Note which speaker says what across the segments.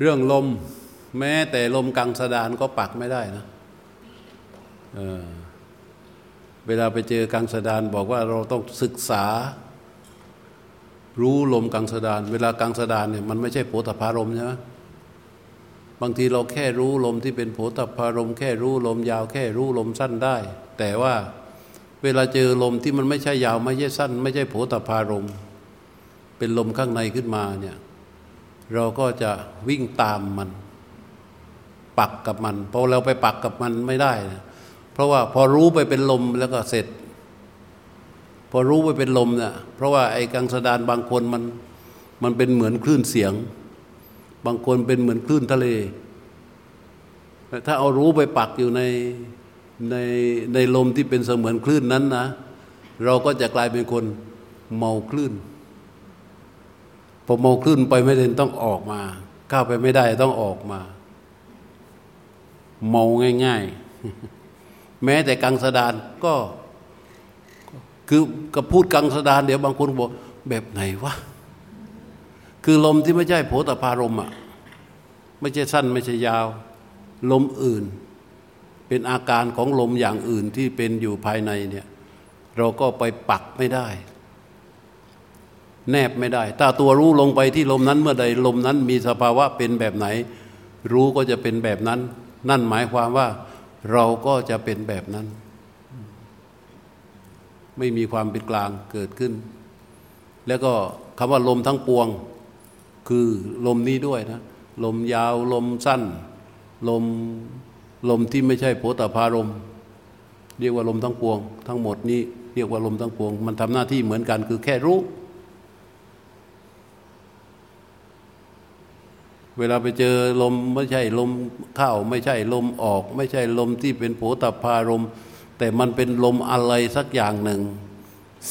Speaker 1: เรื่องลม แม้แต่ลมกังสดานก็ปักไม่ได้นะเเวลาไปเจอกังสดานบอกว่าเราต้องศึกษา รู้ลมกังสดาน เวลากังสดานเนี่ยมันไม่ใช่โผฏฐารมใช่ไหมบางทีเราแค่รู้ลมที่เป็นโผฏฐารมแค่รู้ลมยาวแค่รู้ลมสั้นได้ แต่ว่าเวลาเจอลมที่มันไม่ใช่ยาวไม่ใช่สั้น ไม่ใช่โผฏฐารมเป็นลมข้างในขึ้นมาเนี่ย เราก็จะวิ่งตามมัน ปักกับมันพอเราไปปักกับมันไม่ได้นะเพราะว่าพอรู้ไปเป็นลมแล้วก็เสร็จ พอรู้ไปเป็นลมเนี่ยเพราะว่าไอ้กังสดานบางคนมันมันเป็นเหมือนคลื่นเสียง บางคนเป็นเหมือนคลื่นทะเล ถ้าเอารู้ไปปักอยู่ในในในลมที่เป็นเสมือนคลื่นนั้นนะ เราก็จะกลายเป็นคนเมาคลื่น พอเมาคลื่นไปไม่ได้ต้องออกมา ก้าวไปไม่ได้ต้องออกมา เมาง่าย ๆ แม้แต่กังสดานก็ คือกับพูดกังสดานเดี๋ยวบางคนบอกแบบไหนวะ คือลมที่ไม่ใช่โผตพารมอะไม่ใช่สั้นไม่ใช่ยาว ลมอื่น เป็นอาการของลมอย่างอื่นที่เป็นอยู่ภายในเนี่ย เราก็ไปปักไม่ได้ แนบไม่ได้ ถ้าตัวรู้ลงไปที่ลมนั้นเมื่อใดลมนั้นมีสภาวะเป็นแบบไหน รู้ก็จะเป็นแบบนั้น นั่นหมายความว่าเราก็จะเป็นแบบนั้น ไม่มีความเป็นกลางเกิดขึ้น แล้วก็คำว่าลมทั้งปวง คือลมนี้ด้วยนะ ลมยาวลมสั้น ลมลมที่ไม่ใช่โพธพารมเรียกว่าลมทั้งปวง ทั้งหมดนี้เรียกว่าลมทั้งปวง มันทำหน้าที่เหมือนกันคือแค่รู้ เวลาไปเจอลมไม่ใช่ลมเข้าไม่ใช่ลมออก ไม่ใช่ลมที่เป็นโผตพารม แต่มันเป็นลมอะไรสักอย่างหนึ่ง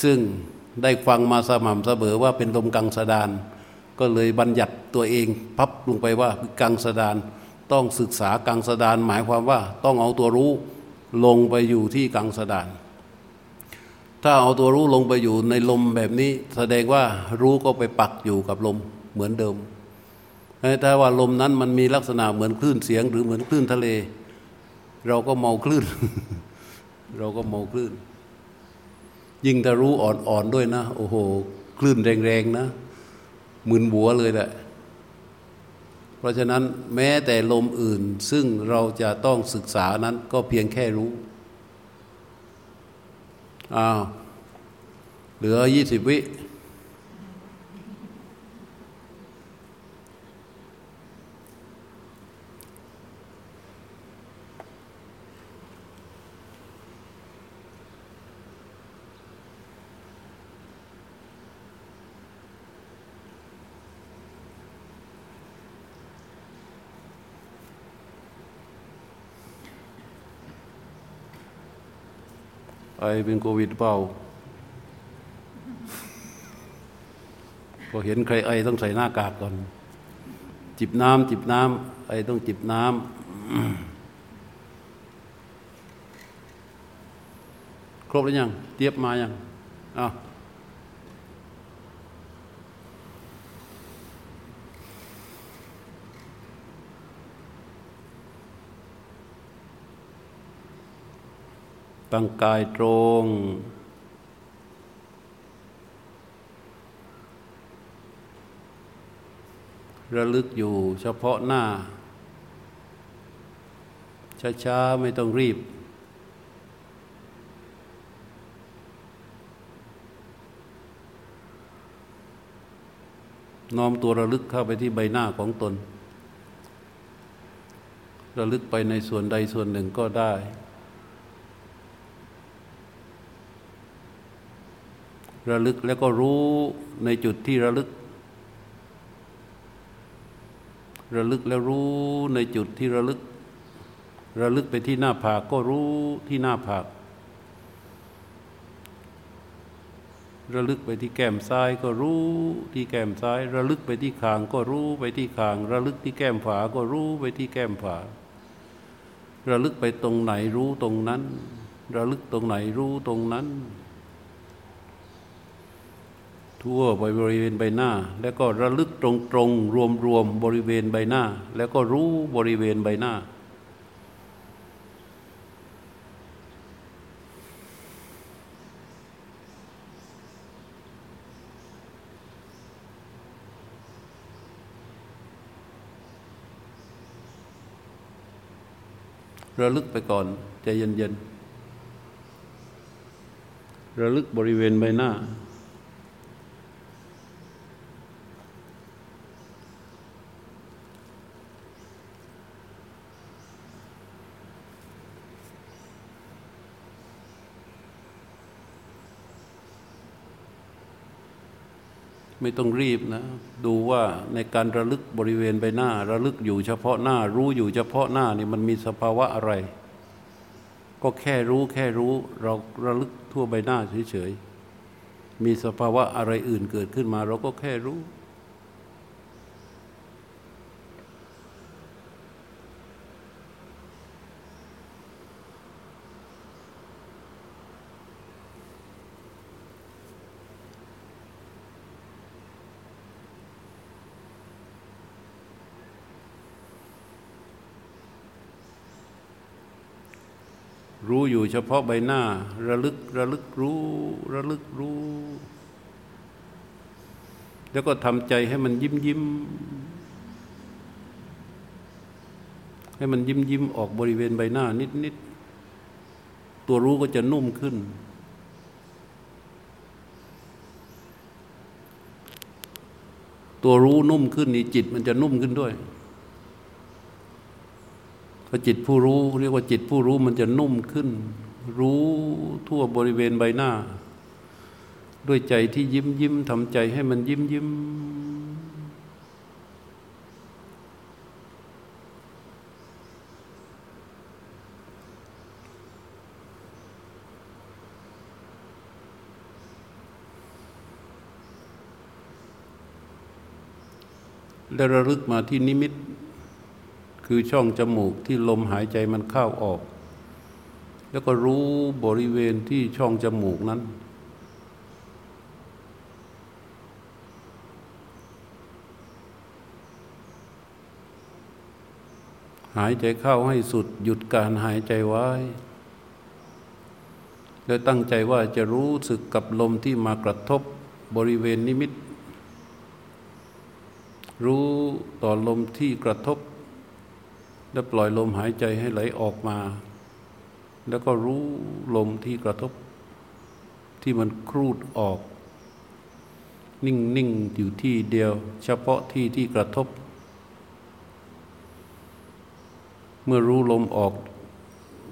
Speaker 1: ซึ่งได้ฟังมาสม่ำเสมอว่าเป็นลมกังสดาน ก็เลยบัญญัติตัวเองพับลงไปว่ากังสดาน ต้องศึกษากังสดาน หมายความว่าต้องเอาตัวรู้ลงไปอยู่ที่กังสดาน ถ้าเอาตัวรู้ลงไปอยู่ในลมแบบนี้ แสดงว่ารู้ก็ไปปักอยู่กับลมเหมือนเดิม ถ้าว่าลมนั้นมันมีลักษณะเหมือนคลื่นเสียง หรือเหมือนคลื่นทะเล เราก็เมาคลื่น เราก็เมาคลื่น ยิ่งถ้ารู้อ่อนๆด้วยนะ โอ้โห คลื่นแรงๆนะมึนบัวเลยแหละเพราะฉะนั้นแม้แต่ลมอื่นซึ่งเราจะต้องศึกษานั้นก็เพียงแค่รู้อ้าวเหลือยี่สิบวิ ไอเป็นโควิดเปล่าพอเห็นใครไอต้องใส่หน้ากากก่อน จิบน้ำจิบน้ำไอต้องจิบน้ำครบแล้วยัง เทียบมายังอ้าว ตั้งกายตรง ระลึกอยู่เฉพาะหน้า ช้าๆ ไม่ต้องรีบ น้อมตัวระลึกเข้าไปที่ใบหน้าของตน ระลึกไปในส่วนใดส่วนหนึ่งก็ได้ ระลึกแล้วก็รู้ในจุดที่ระลึก ระลึกแล้วรู้ในจุดที่ระลึก ระลึกไปที่หน้าผากก็รู้ที่หน้าผาก ระลึกไปที่แก้มซ้ายก็รู้ที่แก้มซ้าย ระลึกไปที่คางก็รู้ไปที่คาง ระลึกที่แก้มฝาก็รู้ไปที่แก้มฝาระลึกไปตรงไหนรู้ตรงนั้น ระลึกตรงไหนรู้ตรงนั้น ทั่วไปบริเวณใบหน้า แล้วก็ระลึกตรงตรงรวมรวมบริเวณใบหน้า แล้วก็รู้บริเวณใบหน้า ระลึกไปก่อนใจเย็นๆระลึกบริเวณใบหน้า ไม่ต้องรีบนะ ดูว่าในการระลึกบริเวณใบหน้า ระลึกอยู่เฉพาะหน้า รู้อยู่เฉพาะหน้านี่มันมีสภาวะอะไร ก็แค่รู้แค่รู้เราระลึกทั่วใบหน้าเฉยๆมีสภาวะอะไรอื่นเกิดขึ้นมา เราก็แค่รู้รู้ อยู่เฉพาะใบหน้า ระลึกระลึกรู้ระลึกรู้ แล้วก็ทำใจให้มันยิ้มยิ้มให้มันยิ้มยิ้มออกบริเวณใบหน้านิดนิดตัวรู้ก็จะนุ่มขึ้น ตัวรู้นุ่มขึ้นนี่จิตมันจะนุ่มขึ้นด้วย พอจิตผู้รู้ เรียกว่าจิตผู้รู้มันจะนุ่มขึ้น รู้ทั่วบริเวณใบหน้า ด้วยใจที่ยิ้มยิ้มทำใจให้มันยิ้มยิ้มและระลึกมาที่นิมิต คือช่องจมูกที่ลมหายใจมันเข้าออก แล้วก็รู้บริเวณที่ช่องจมูกนั้น หายใจเข้าให้สุดหยุดการหายใจไว้แล้วตั้งใจว่าจะรู้สึกกับลมที่มากระทบบริเวณนิมิต รู้ต่อลมที่กระทบ แล้วปล่อยลมหายใจให้ไหลออกมา แล้วก็รู้ลมที่กระทบ ที่มันครูดออก นิ่งนิ่งอยู่ที่เดียว เฉพาะที่ที่กระทบ เมื่อรู้ลมออก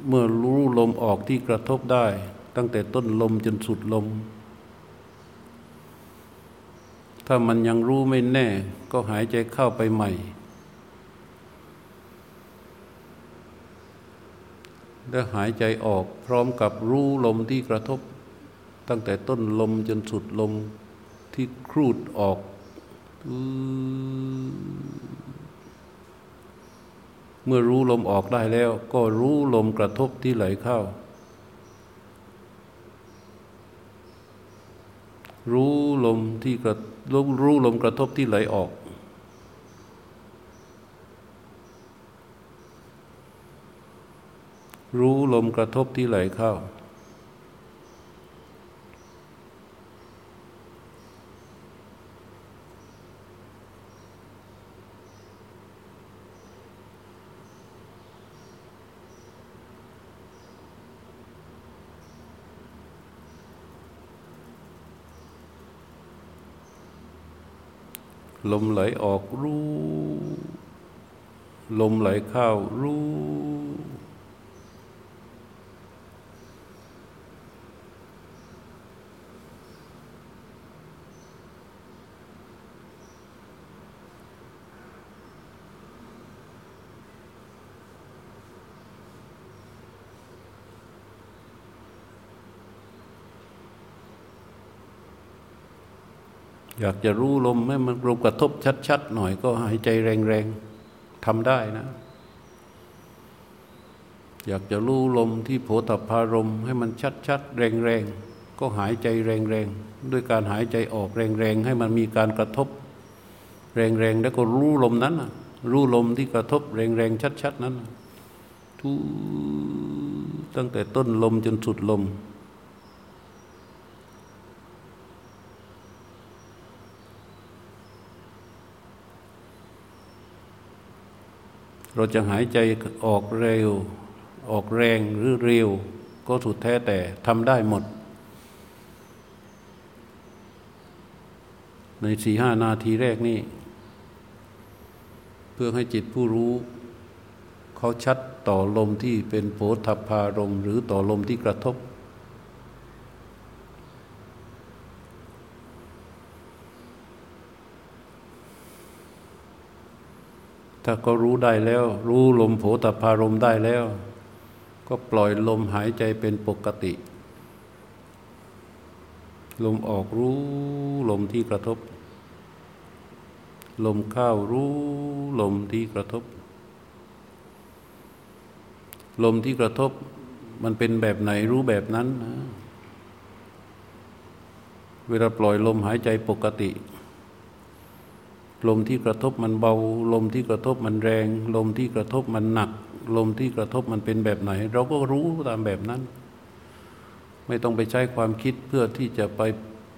Speaker 1: เมื่อรู้ลมออกที่กระทบได้ ตั้งแต่ต้นลมจนสุดลม ถ้ามันยังรู้ไม่แน่ ก็หายใจเข้าไปใหม่ และหายใจออกพร้อมกับรู้ลมที่กระทบ ตั้งแต่ต้นลมจนสุดลมที่ครูดออก เมื่อรู้ลมออกได้แล้ว ก็รู้ลมกระทบที่ไหลเข้า รู้ลมที่กระรู้ลมกระทบที่ไหลออก รู้ลมกระทบที่ไหลเข้า ลมไหลออกรู้ ลมไหลเข้ารู้ อยากจะรู้ลมให้มันลมกระทบชัด ๆ หน่อยก็หายใจแรงๆทำได้นะ อยากจะรู้ลมที่โผฏฐารมให้มันชัด ๆ แรงๆก็หายใจแรงๆด้วยการหายใจออกแรงๆให้มันมีการกระทบ แรงๆแล้วก็รู้ลมนั้นรู้ลมที่กระทบแรงๆชัด ๆ นั้นทุตั้งแต่ต้นลมจนสุดลม เราจะหายใจออกเร็ว ออกแรงหรือเร็ว ก็สุดแท้แต่ทำได้หมด ในสี่ห้านาทีแรกนี่ เพื่อให้จิตผู้รู้ เขาชัดต่อลมที่เป็นโผฏฐพารมหรือต่อลมที่กระทบ ถ้าก็รู้ได้แล้ว รู้ลมโผฏฐารมได้แล้ว ก็ปล่อยลมหายใจเป็นปกติ ลมออกรู้ลมที่กระทบ ลมเข้ารู้ลมที่กระทบ ลมที่กระทบมันเป็นแบบไหนรู้แบบนั้นนะเวลาปล่อยลมหายใจปกติ ลมที่กระทบมันเบา ลมที่กระทบมันแรง ลมที่กระทบมันหนัก ลมที่กระทบมันเป็นแบบไหน เราก็รู้ตามแบบนั้น ไม่ต้องไปใช้ความคิดเพื่อที่จะไป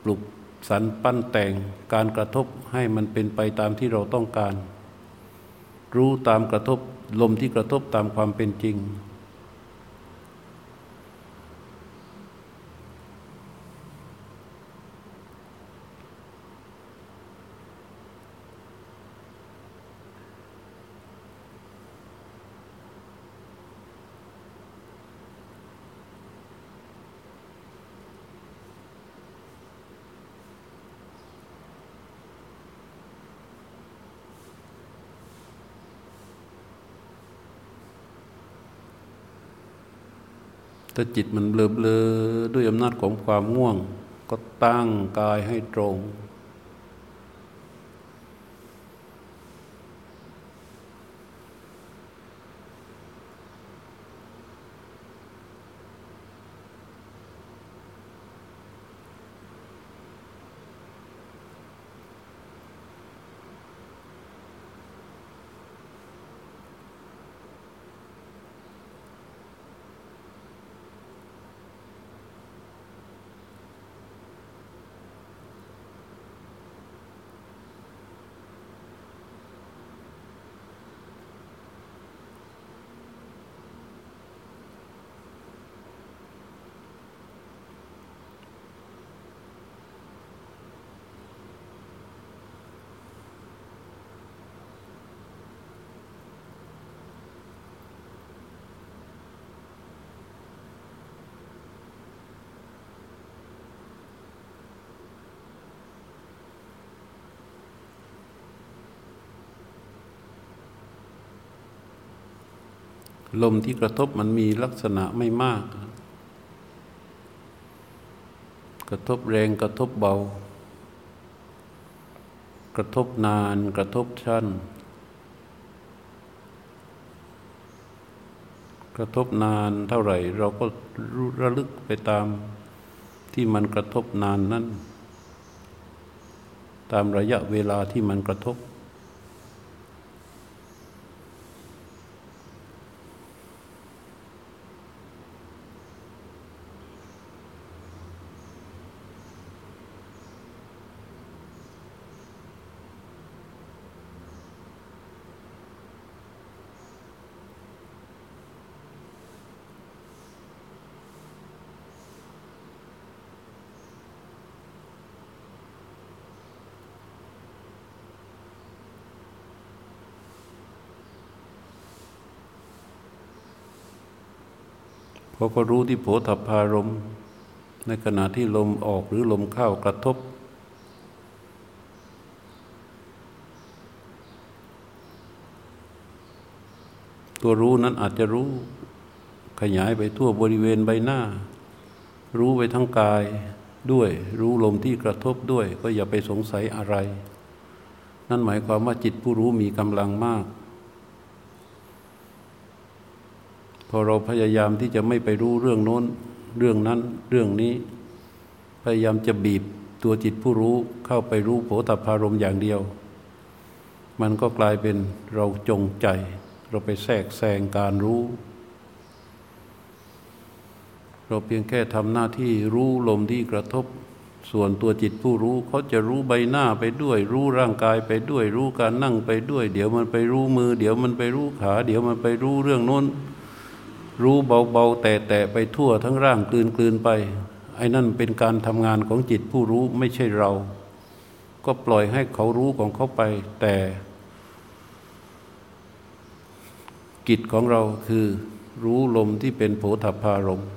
Speaker 1: ปลุกสรรปั้นแต่งการกระทบให้มันเป็นไปตามที่เราต้องการ รู้ตามกระทบ ลมที่กระทบตามความเป็นจริง ถ้าจิตมันเบลอเบลอด้วยอำนาจของความง่วง ก็ตั้งกายให้ตรง ลมที่กระทบมันมีลักษณะไม่มาก กระทบแรงกระทบเบา กระทบนานกระทบชั้นกระทบนานเท่าไหร่ เราก็ระลึกไปตามที่มันกระทบนานนั้น ตามระยะเวลาที่มันกระทบ พอก็รู้ที่โผฏฐารมในขณะที่ลมออกหรือลมเข้ากระทบ ตัวรู้นั้นอาจจะรู้ขยายไปทั่วบริเวณใบหน้า รู้ไปทั้งกายด้วย รู้ลมที่กระทบด้วย ก็อย่าไปสงสัยอะไร นั่นหมายความว่าจิตผู้รู้มีกำลังมาก พอเราพยายามที่จะไม่ไปรู้เรื่องโน้น เรื่องนั้นเรื่องนี้ พยายามจะบีบตัวจิตผู้รู้เข้าไปรู้โผฏฐารมอย่างเดียว มันก็กลายเป็นเราจงใจ เราไปแทรกแซงการรู้ เราเพียงแค่ทำหน้าที่รู้ลมที่กระทบ ส่วนตัวจิตผู้รู้เขาจะรู้ใบหน้าไปด้วย รู้ร่างกายไปด้วย รู้การนั่งไปด้วย เดี๋ยวมันไปรู้มือ เดี๋ยวมันไปรู้ขา เดี๋ยวมันไปรู้เรื่องโน้น รู้เบาๆแต่แต่ไปทั่วทั้งร่างกลืนกลืนไป ไอ้นั่นเป็นการทำงานของจิตผู้รู้ไม่ใช่เรา ก็ปล่อยให้เขารู้ของเขาไป แต่ กิจของเราคือรู้ลมที่เป็นโผฏฐารมณ์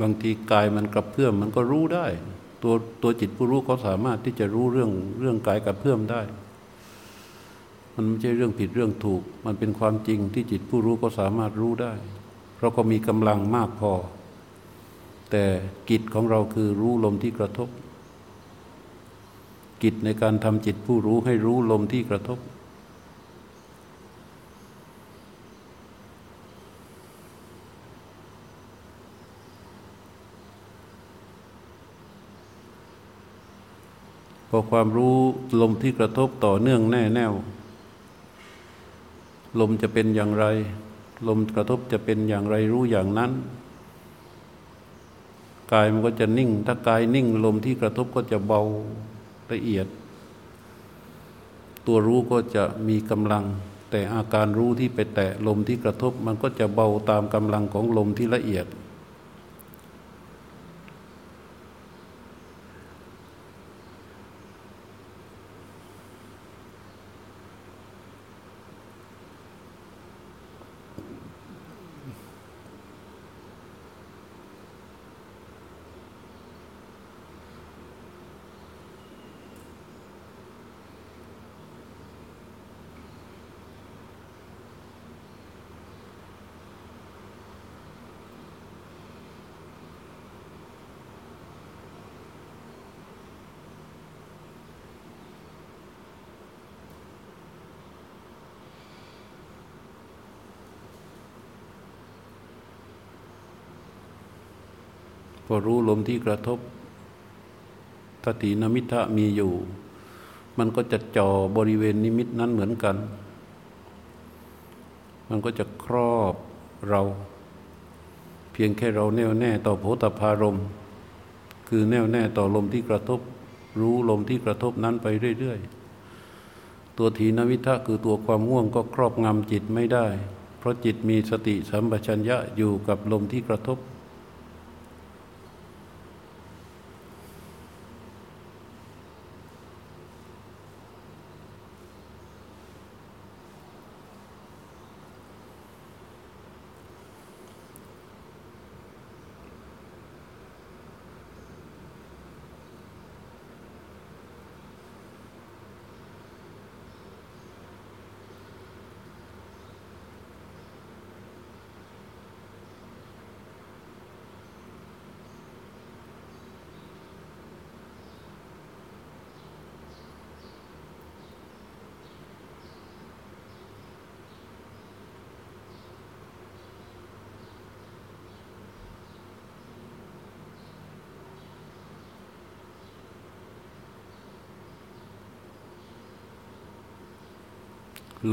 Speaker 1: บางทีกายมันกระเพื่อมมันก็รู้ได้ ตัวตัวจิตผู้รู้เขาสามารถที่จะรู้เรื่องเรื่องกายกระเพื่อมได้ มันไม่ใช่เรื่องผิดเรื่องถูก มันเป็นความจริงที่จิตผู้รู้ก็สามารถรู้ได้ เพราะก็มีกำลังมากพอ แต่กิจของเราคือรู้ลมที่กระทบ กิจในการทำจิตผู้รู้ให้รู้ลมที่กระทบ พอความรู้ลมที่กระทบต่อเนื่องแน่แน่วลมจะเป็นอย่างไร ลมกระทบจะเป็นอย่างไรรู้อย่างนั้น กายมันก็จะนิ่ง ถ้ากายนิ่งลมที่กระทบก็จะเบาละเอียด ตัวรู้ก็จะมีกำลัง แต่อาการรู้ที่ไปแตะลมที่กระทบมันก็จะเบาตามกำลังของลมที่ละเอียด พอรู้ลมที่กระทบทตินมิทะมีอยู่ มันก็จะจ่อบริเวณนิมิตนั้นเหมือนกัน มันก็จะครอบเรา เพียงแค่เราแน่วแน่ต่อโผฏฐารมคือแน่วแน่ต่อลมที่กระทบ รู้ลมที่กระทบนั้นไปเรื่อย ๆ ตัวทีนวิทะคือตัวความง่วงก็ครอบงำจิตไม่ได้ เพราะจิตมีสติสัมปชัญญะอยู่กับลมที่กระทบ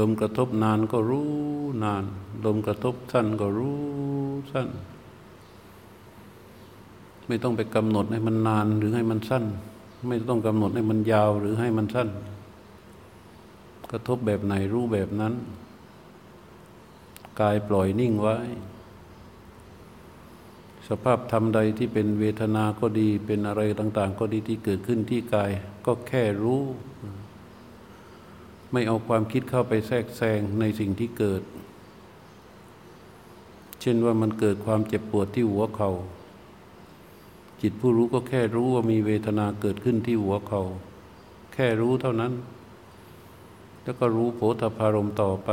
Speaker 1: ลมกระทบนานก็รู้นาน ลมกระทบสั้นก็รู้สั้น ไม่ต้องไปกำหนดให้มันนานหรือให้มันสั้น ไม่ต้องกำหนดให้มันยาวหรือให้มันสั้น กระทบแบบไหนรู้แบบนั้น กายปล่อยนิ่งไว้ สภาพธรรมใดที่เป็นเวทนาก็ดีเป็นอะไรต่าง ๆ ก็ดีที่เกิดขึ้นที่กาย ก็แค่รู้ ไม่เอาความคิดเข้าไปแทรกแซงในสิ่งที่เกิด เช่นว่ามันเกิดความเจ็บปวดที่หัวเขา่าจิตผู้รู้ก็แค่รู้ว่ามีเวทนาเกิดขึ้นที่หัวเขา่าแค่รู้เท่านั้น แล้วก็รู้โผฏฐารมต่อไป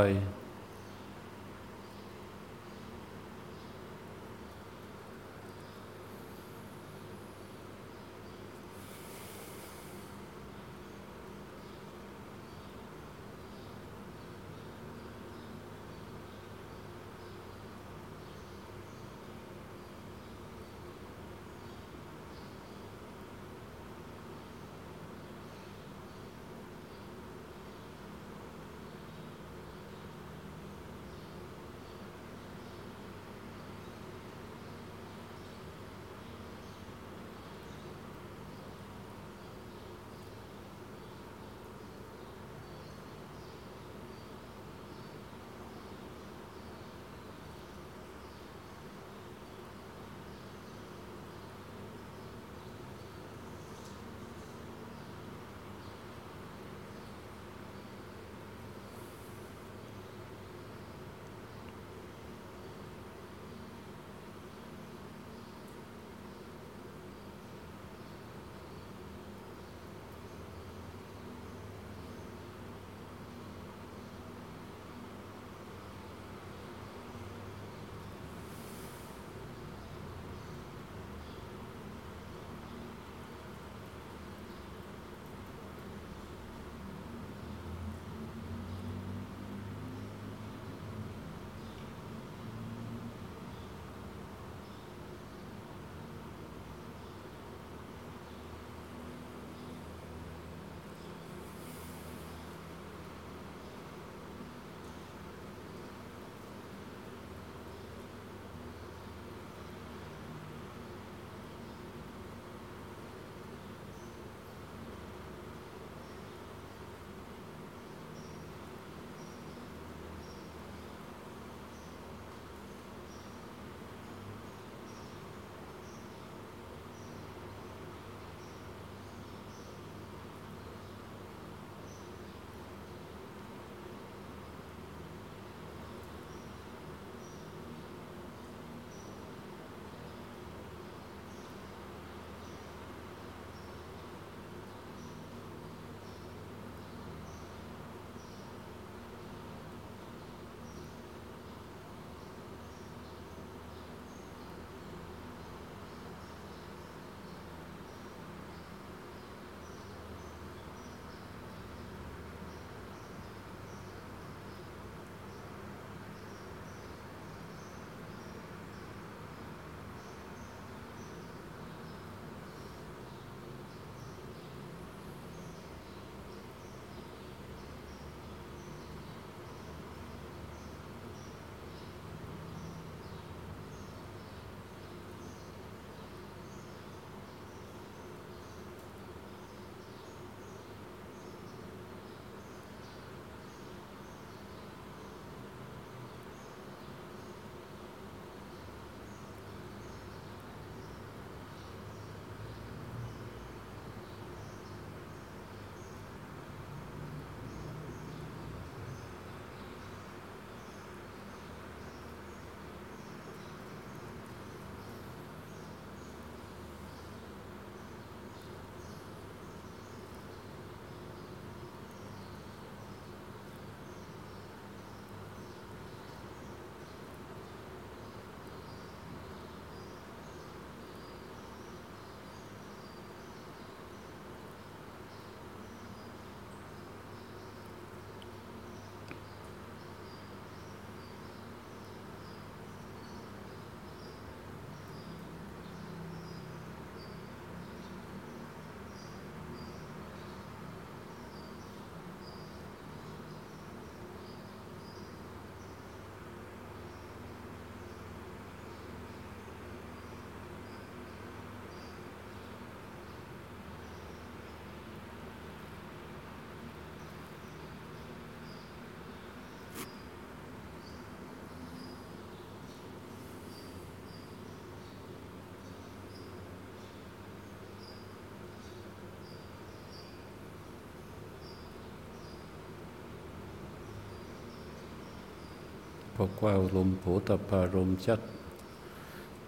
Speaker 1: พอว่าลมโผตพารมชัด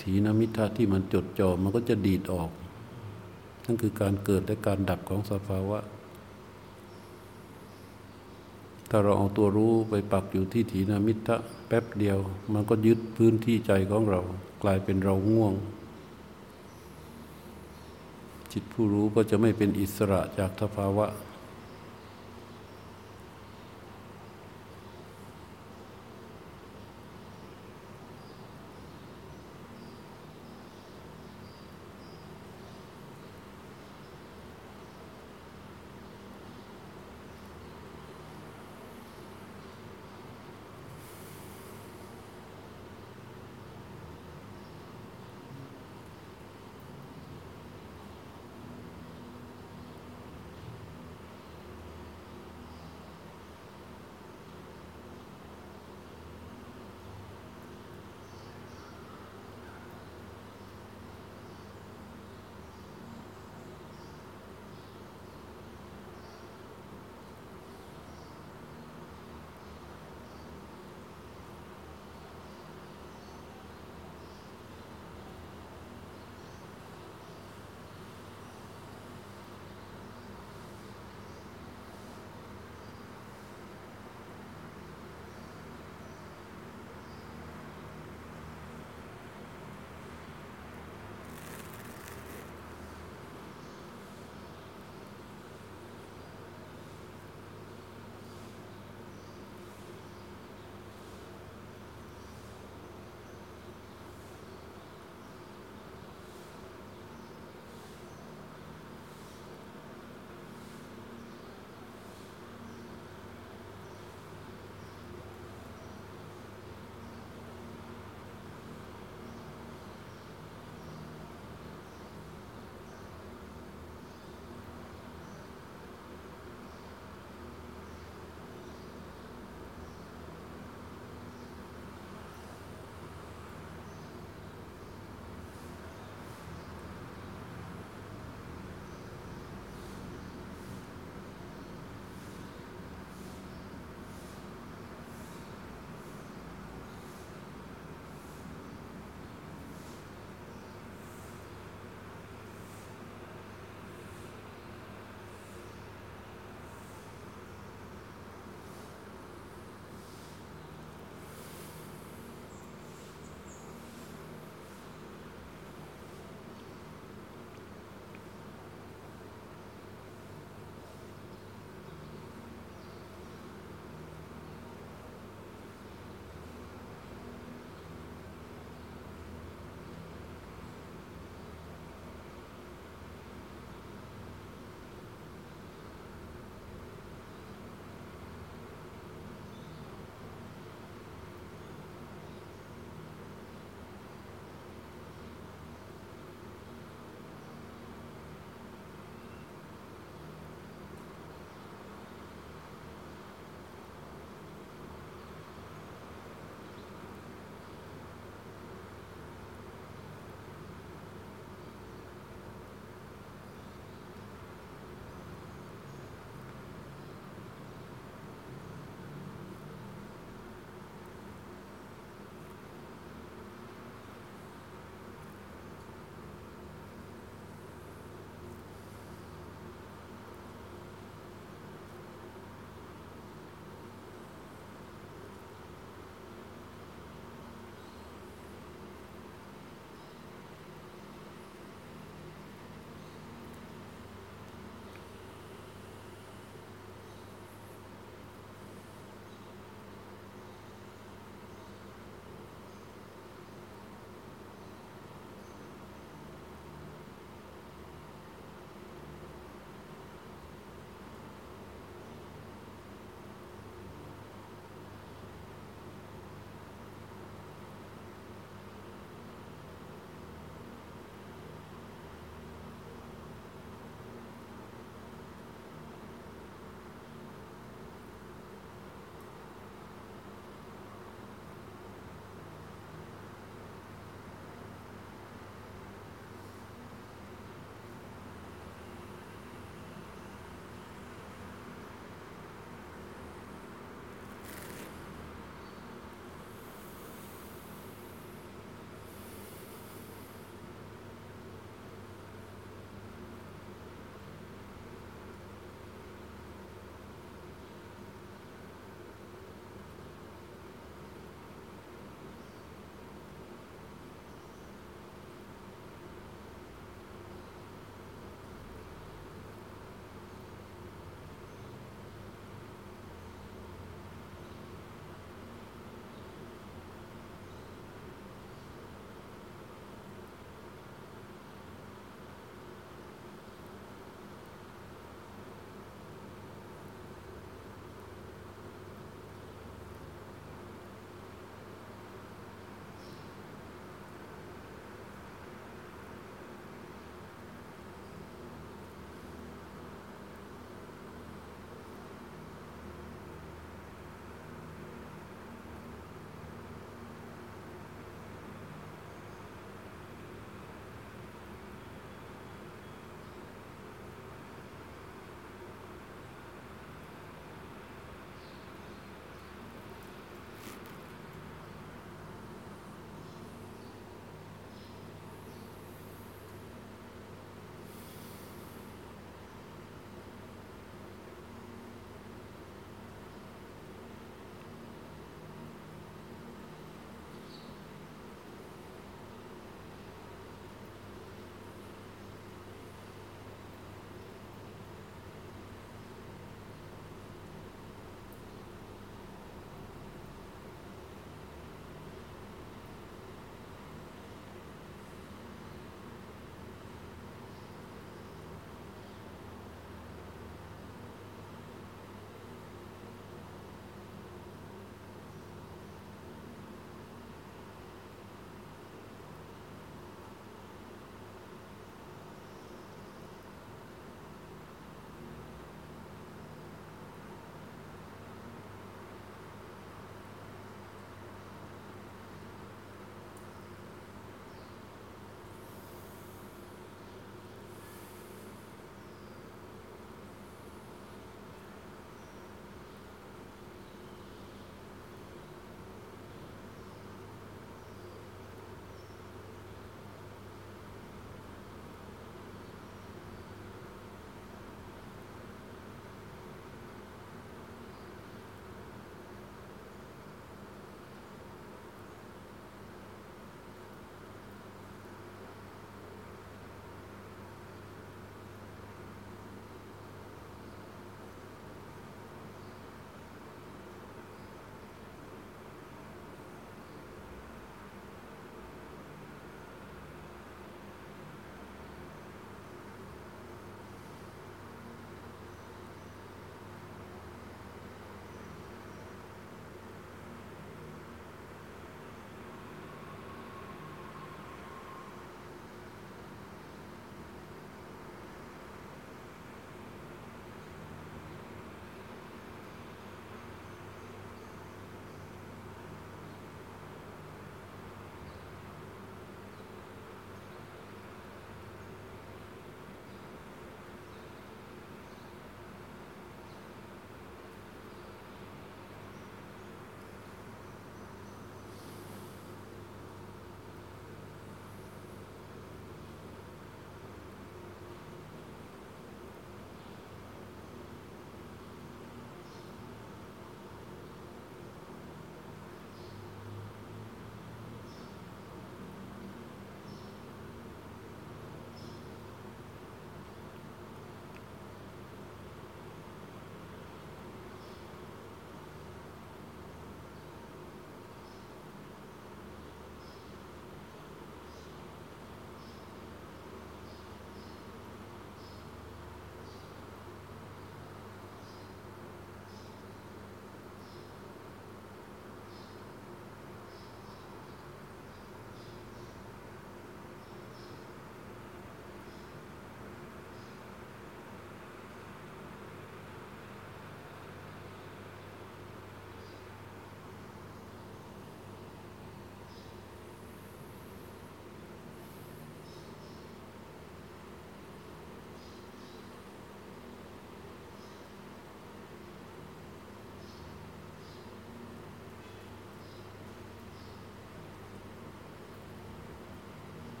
Speaker 1: ถีนมิทะที่มันจดจ่อมันก็จะดีดออก นั่นคือการเกิดและการดับของสภาวะ ถ้าเราเอาตัวรู้ไปปักอยู่ที่ถีนมิทะแป๊บเดียว มันก็ยึดพื้นที่ใจของเรา กลายเป็นเราง่วง จิตผู้รู้ก็จะไม่เป็นอิสระจากสภาวะ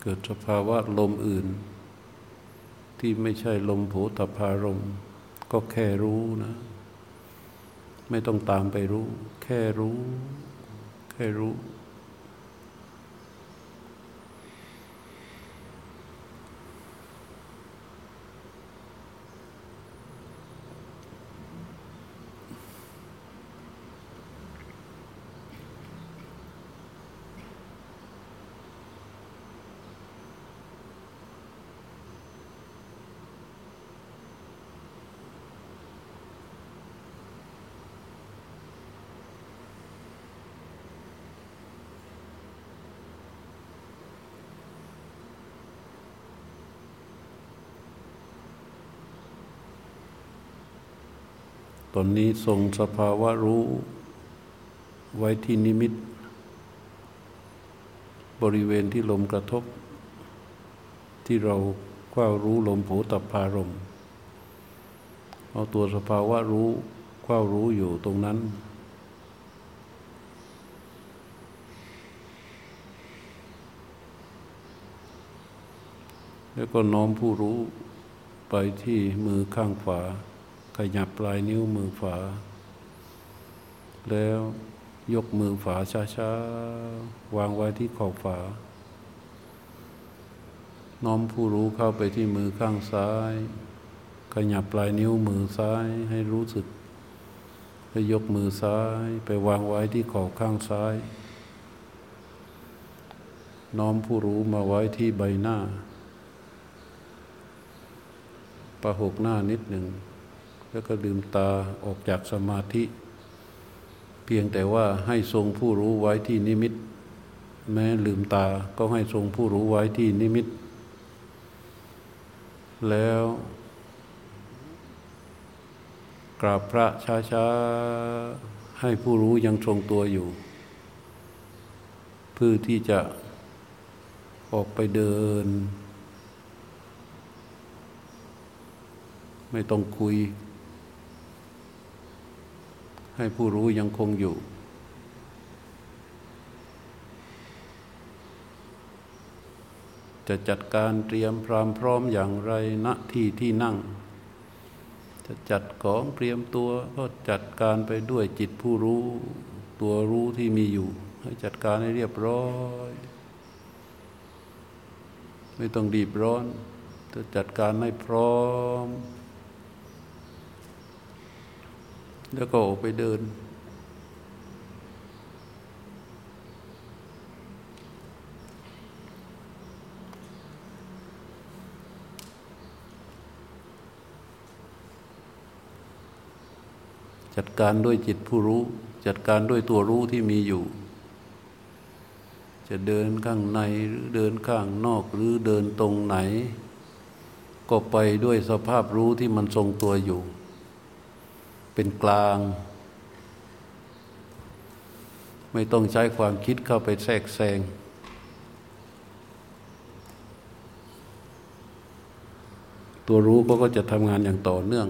Speaker 1: เกิดสภาวะลมอื่น ที่ไม่ใช่ลมโผตพารมก็แค่รู้นะ ไม่ต้องตามไปรู้ แค่รู้ แค่รู้ อนนี้ทรงสภาวะรู้ ไว้ที่นิมิต บริเวณที่ลมกระทบ ที่เราคว้ารู้ลมโผตพารมเอาตัวสภาวะรู้คว้ารู้อยู่ตรงนั้น แล้วก็น้อมผู้รู้ไปที่มือข้างขวา ขยับปลายนิ้วมือฝาแล้วยกมือฝาช้าๆ วางไว้ที่ขอบฝา น้อมผู้รู้เข้าไปที่มือข้างซ้าย ขยับปลายนิ้วมือซ้ายให้รู้สึกแล้วยกมือซ้ายไปวางไว้ที่ขอบข้างซ้าย น้อมผู้รู้มาไว้ที่ใบหน้า ประหกหน้านิดหนึ่ง แล้วก็ลืมตาออกจากสมาธิ เพียงแต่ว่าให้ทรงผู้รู้ไว้ที่นิมิต แม้ลืมตาก็ให้ทรงผู้รู้ไว้ที่นิมิต แล้วกราบพระช้าๆ ให้ผู้รู้ยังทรงตัวอยู่ เพื่อที่จะออกไปเดิน ไม่ต้องคุย ให้ผู้รู้ยังคงอยู่ จะจัดการเตรียมพร้อมพร้อมอย่างไรณที่ที่นั่ง จะจัดของเตรียมตัวก็จัดการไปด้วยจิตผู้รู้ ตัวรู้ที่มีอยู่ ให้จัดการให้เรียบร้อย ไม่ต้องดีบร้อน จะจัดการให้พร้อม แล้วก็ออกไปเดิน จัดการด้วยจิตผู้รู้ จัดการด้วยตัวรู้ที่มีอยู่ จะเดินข้างในหรือเดินข้างนอกหรือเดินตรงไหน ก็ไปด้วยสภาพรู้ที่มันทรงตัวอยู่ เป็นกลาง ไม่ต้องใช้ความคิดเข้าไปแทรกแซงตัวรู้ก็จะทำงานอย่างต่อเนื่อง